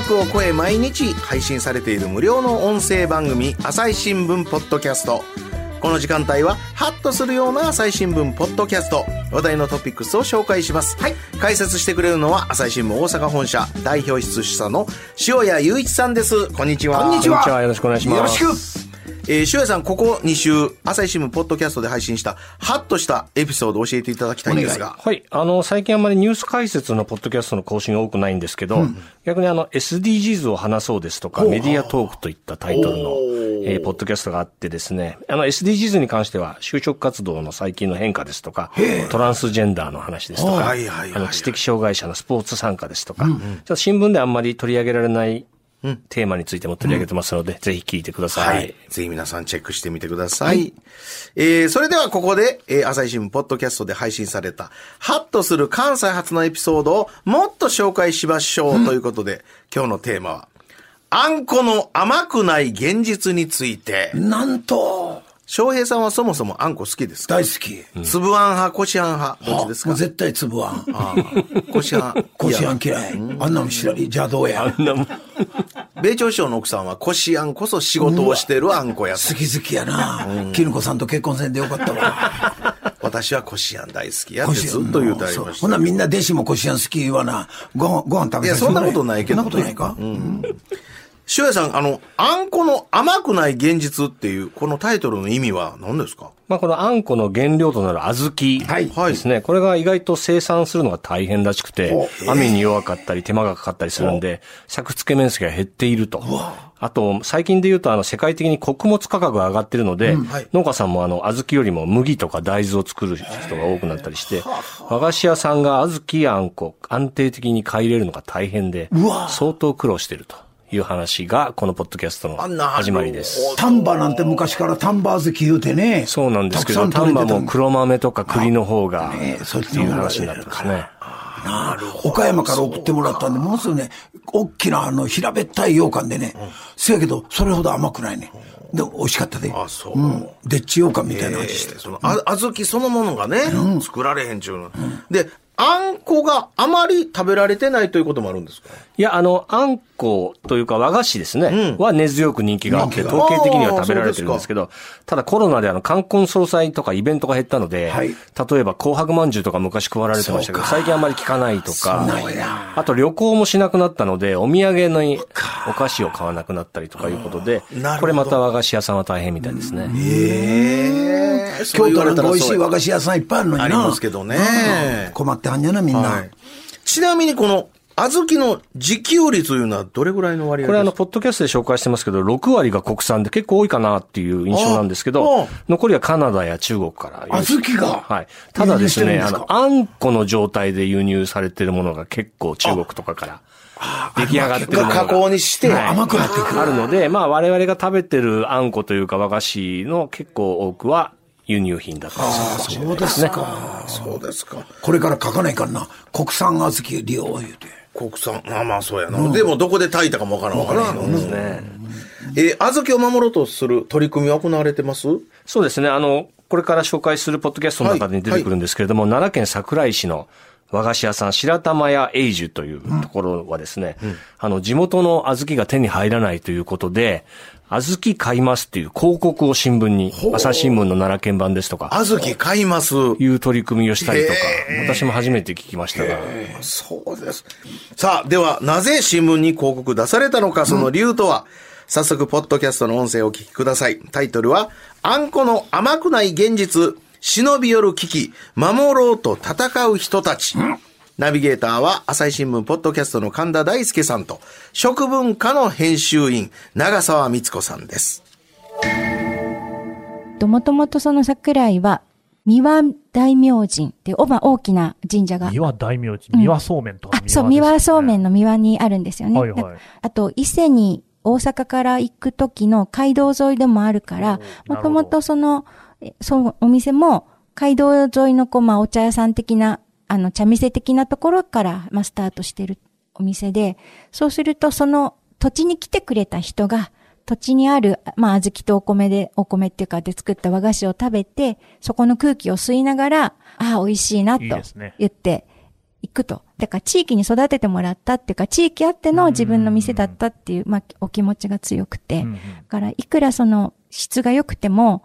枠を超え毎日配信されている無料の音声番組朝日新聞ポッドキャスト。この時間帯はハッとするような朝日新聞ポッドキャスト。話題のトピックスを紹介します、はい、解説してくれるのは朝日新聞大阪本社代表室主査の塩谷雄一さんです。こんにちは。こんにちは。よろしくお願いします。よろしくえー、塩谷さん、ここ2週、朝日新聞ポッドキャストで配信した、ハッとしたエピソードを教えていただきたいんですが。はい。あの、最近あんまりニュース解説のポッドキャストの更新が多くないんですけど、うん、逆にあの、SDGs を話そうですとか、メディアトークといったタイトルの、えー、ポッドキャストがあってですね、あの、SDGs に関しては、就職活動の最近の変化ですとか、トランスジェンダーの話ですとか、あの、知的障害者のスポーツ参加ですとか、うんうん、新聞であんまり取り上げられないうん、テーマについても取り上げてますので、うん、ぜひ聞いてください。はい。ぜひ皆さんチェックしてみてください。はい、えー、それではここで、えー、朝日新聞ポッドキャストで配信された、ハッとする関西初のエピソードをもっと紹介しましょう、うん、ということで、今日のテーマは、あんこの甘くない現実について。なんと、翔平さんはそもそもあんこ好きですか？大好き。粒あん派、こしあん派、どっちですか？絶対粒あん。あこしあん。こしあん嫌い。あんなの知らん。邪道や。あんなもん。米朝師匠の奥さんはこしあんこそ仕事をしてるあんこや好き好きやな。きぬこさんと結婚せんでよかったわ。私はこしあん大好きやってずっと言うてありました。ほなみんな弟子もこしあん好き言わな。ごご飯食べさせていや、そんなことないけど。そんなことないか？うん塩谷さん、あの、あんこの甘くない現実っていう、このタイトルの意味は何ですか？まあ、このあんこの原料となる小豆ですね、はい、これが意外と生産するのが大変らしくて、雨に弱かったり手間がかかったりするんで、作付け面積が減っていると。あと、最近で言うと、あの、世界的に穀物価格が上がってるので、うん。はい、農家さんもあの、小豆よりも麦とか大豆を作る人が多くなったりして、和菓子屋さんが小豆やあんこ、安定的に買い入れるのが大変で、相当苦労してると。いう話が、このポッドキャストの始まりです。丹波なんて昔から丹波小豆言うてね。そうなんですけど、丹波も黒豆とか栗の方が、ね、そういう話になってますね。なるほど。岡山から送ってもらったんで、ものすごいね、大きなあの平べったい羊羹でね、せやけど、それほど甘くないね。で、美味しかったで。あ、そう。うん。でっち羊羹みたいな味して。その、あ、小豆そのものがね、作られへんちゅうの。で、あんこがあまり食べられてないということもあるんですか？いや、あの、あんこというか和菓子ですね、うん、は根強く人気があって、統計的には食べられてるんですけど、ただコロナであの、冠婚葬祭とかイベントが減ったので、はい、例えば紅白まんじゅうとか昔食わられてましたけど、最近あんまり聞かないとか、あと旅行もしなくなったので、お土産のお菓子を買わなくなったりとかいうことで、これまた和菓子屋さんは大変みたいですね。へえ。京都なんか美味しい和菓子屋さんいっぱいあるのにな。ありますけどね。困ってはんやな、みんな。はい、ちなみにこの、小豆の自給率というのはどれぐらいの割合これあの、ポッドキャストで紹介してますけど、6割が国産で結構多いかなっていう印象なんですけど、残りはカナダや中国から。小豆がはい。ただですね、あの、あんこの状態で輸入されてるものが結構中国とかから。出来上がってるものが。加工にして甘くなってくる。あるので、まあ我々が食べてるあんこというか和菓子の結構多くは輸入品だったりするそうですか。そうですか。これから書かないかな。国産小豆利用言うて。国産、まあまあそうやな。うん、でもどこで炊いたかもわからんわからんですね。えー、小豆を守ろうとする取り組みは行われてます？そうですね。あの、これから紹介するポッドキャストの中で出てくるんですけれども、はいはい、奈良県桜井市の和菓子屋さん、白玉屋永寿というところはですね、うん、あの、地元の小豆が手に入らないということで、小豆買いますっていう広告を新聞に、朝日新聞の奈良県版ですとか。小豆買います。いう取り組みをしたりとか、私も初めて聞きましたが。そうです。さあ、では、なぜ新聞に広告出されたのか、その理由とは、うん、早速、ポッドキャストの音声をお聞きください。タイトルは、あんこの甘くない現実、忍び寄る危機、守ろうと戦う人たち。うんナビゲーターは朝日新聞ポッドキャストの神田大輔さんと、食文化の編集員、長澤光子さんです。ともともとその桜井は、三輪大明神っていう、大きな神社が。三輪大明神、三輪そうめんとか、ねうん、あ、そう、三輪そうめんの三輪にあるんですよね。はいはい。あと、伊勢に大阪から行く時の街道沿いでもあるから、もともとその、そう、お店も、街道沿いのこう、まあ、お茶屋さん的な、あの、茶店的なところから、まあ、スタートしてるお店で、そうすると、その土地に来てくれた人が、土地にある、まあ、小豆とお米で、お米っていうかで作った和菓子を食べて、そこの空気を吸いながら、ああ、美味しいな、と言っていくと。だから地域に育ててもらったっていうか、地域あっての自分の店だったっていう、まあ、お気持ちが強くて。だから、いくらその質が良くても、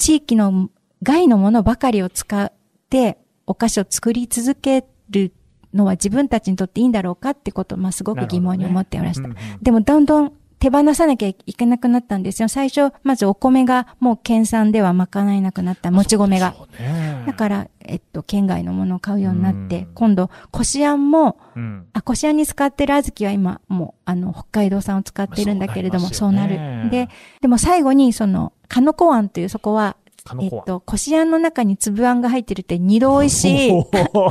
地域の外のものばかりを使ってお菓子を作り続けるのは自分たちにとっていいんだろうかってことを、まあ、すごく疑問に思っておりました。ねうんうん、でも、どんどん手放さなきゃいけなくなったんですよ。最初、まずお米がもう県産では賄えなくなった、もち米が。だから、えっと、県外のものを買うようになって、今度、こしあんも、うん、あ、こしあんに使ってる小豆は今、もう、あの、北海道産を使ってるんだけれども、そうなる。で、でも最後に、その、かのこあんというそこは、えっと、こしあんの中に粒あんが入ってるって二度美味しい。こ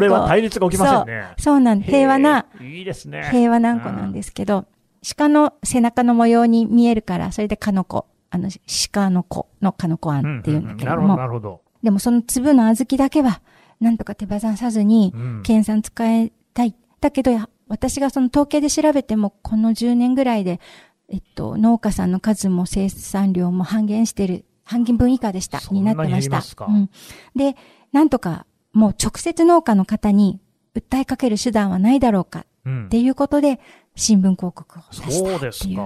れは対立が起きませんね。そうそうなん平和な、いいですね。平和なあんこなんですけど、鹿の背中の模様に見えるから、それでかのこ、あの、鹿の子のかのこあんっていうんだけども。なるほど、でもその粒の小豆だけは、なんとか手放さずに、計算使いたい。だけど、私がその統計で調べても、この10年ぐらいで、えっと、農家さんの数も生産量も半減してる、半減分以下でした、になってました。うん。で、なんとか、もう直接農家の方に訴えかける手段はないだろうか、っていうことで、新聞広告を出したっていう。そうですか。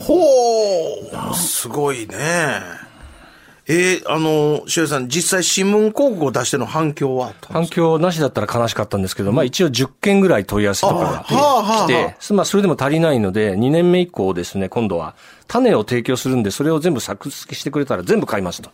ほうすごいね。えー、あの、しおさん、実際新聞広告を出しての反響は反響なしだったら悲しかったんですけど、まあ一応10件ぐらい問い合わせとかが来て、まあそれでも足りないので、2年目以降ですね、今度は種を提供するんで、それを全部作付けしてくれたら全部買いますと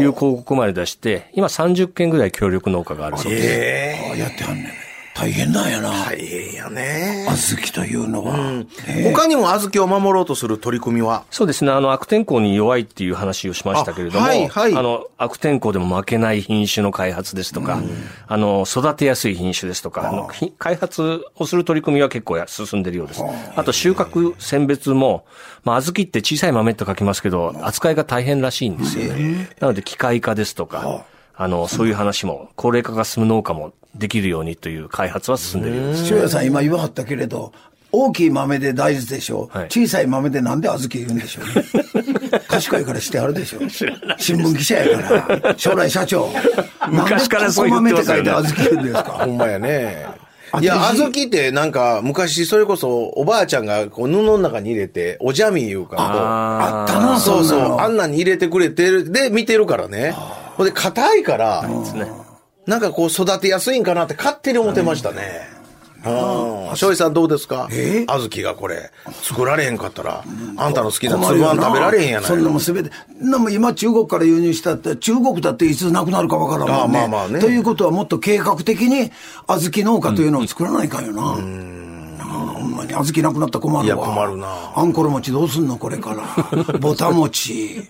いう広告まで出して、今30件ぐらい協力農家があるそうです。えー、やってはんねん。大変なんやな。大変やね。小豆というのは、うん。他にも小豆を守ろうとする取り組みは？そうですね。あの、悪天候に弱いっていう話をしましたけれども、はいはい、あの、悪天候でも負けない品種の開発ですとか、うん、あの、育てやすい品種ですとか、あ。の開発をする取り組みは結構進んでるようです。あと、収穫選別も、まあ、小豆って小さい豆と書きますけど、扱いが大変らしいんですよね。なので、機械化ですとか、あの、そういう話も、高齢化が進む農家もできるようにという開発は進んでるようです。塩屋さん今言わはったけれど、大きい豆で大豆でしょう、はい、小さい豆でなんで小豆言うんでしょうね。賢いからしてあるでしょう。新聞記者やから、将来社長。昔からそう言ってますよ、ね。豆って書いて小豆言うんですか？ほんまやね。いや、小豆ってなんか、昔それこそおばあちゃんがこう布の中に入れて、おじゃみいうか、あったな、そうそう。あんなに入れてくれてる、で、見てるからね。ほんで、硬いから、なんかこう育てやすいんかなって勝手に思ってましたね。うん。醤さんどうですか？え？小豆がこれ、作られへんかったら、あんたの好きな粒あん食べられへんやないそんなもすべて。なも今中国から輸入したって、中国だっていつなくなるかわからんもんね。あまあまあね。ということはもっと計画的に小豆農家というのを作らないかんよな。うん。ほんまに小豆なくなったら困るわ。いや困るな。あんころ餅どうすんのこれから。ぼた餅。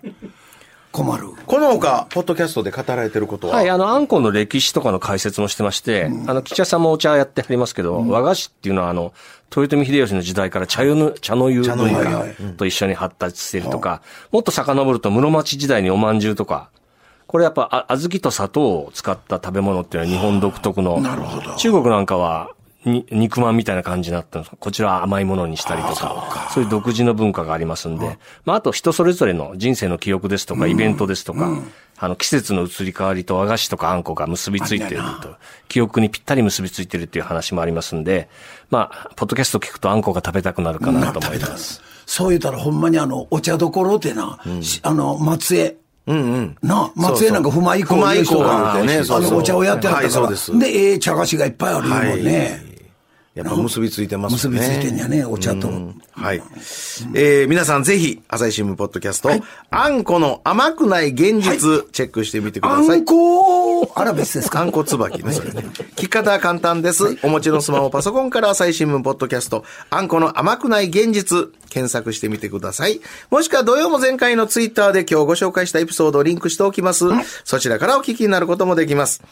困る。この他、ポッドキャストで語られてることは？はい、あの、あんこの歴史とかの解説もしてまして、うん、あの、吉田さんもお茶やってはりますけど、うん、和菓子っていうのは、あの、豊臣秀吉の時代から茶湯の、茶の湯文化と一緒に発達しているとか、もっと遡ると室町時代にお饅頭とか、これやっぱ、あ、小豆と砂糖を使った食べ物っていうのは日本独特の、なるほど。中国なんかは、に、肉まんみたいな感じになったんですこちらは甘いものにしたりとか、そういう独自の文化がありますんで、まあ、あと人それぞれの人生の記憶ですとか、イベントですとか、あの、季節の移り変わりと和菓子とかあんこが結びついていると、記憶にぴったり結びついているっていう話もありますんで、まあ、ポッドキャスト聞くとあんこが食べたくなるかなと思います。そう言ったらほんまにあの、お茶どころってな、あの、松江、うんうん。な、松江なんか不満以降以降がね、あの、お茶をやってはったから。で、ええ茶菓子がいっぱいあるもんね。やっぱ結びついてますね。結びついてんやね、お茶と。はい。えー、皆さんぜひ、朝日新聞ポッドキャスト、はい、あんこの甘くない現実、チェックしてみてください。あんこあら別ですか？あんこ椿ね、それね。聞き方は簡単です。お持ちのスマホ、パソコンから朝日新聞ポッドキャスト、あんこの甘くない現実、検索してみてください。もしくは土曜も前回のツイッターで今日ご紹介したエピソードをリンクしておきます。そちらからお聞きになることもできます。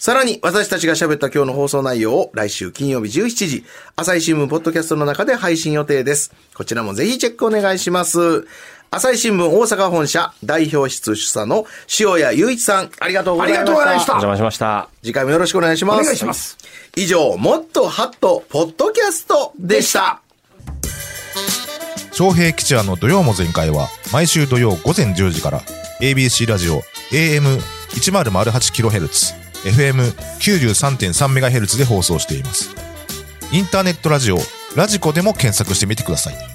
さらに、私たちが喋った今日の放送内容を来週金曜日17時、朝日新聞ポッドキャストの中で配信予定です。こちらもぜひチェックお願いします。朝日新聞大阪本社代表室主査の塩谷雄一さん、ありがとうございました。ありがとうございました。お邪魔しました。次回もよろしくお願いします。お願いします。以上、もっとハット、ポッドキャストでした。昌平吉也の土曜も全開は毎週土曜午前10時から ABC ラジオ AM1008kHz FM93.3MHz で放送しています。インターネットラジオ、ラジコでも検索してみてください。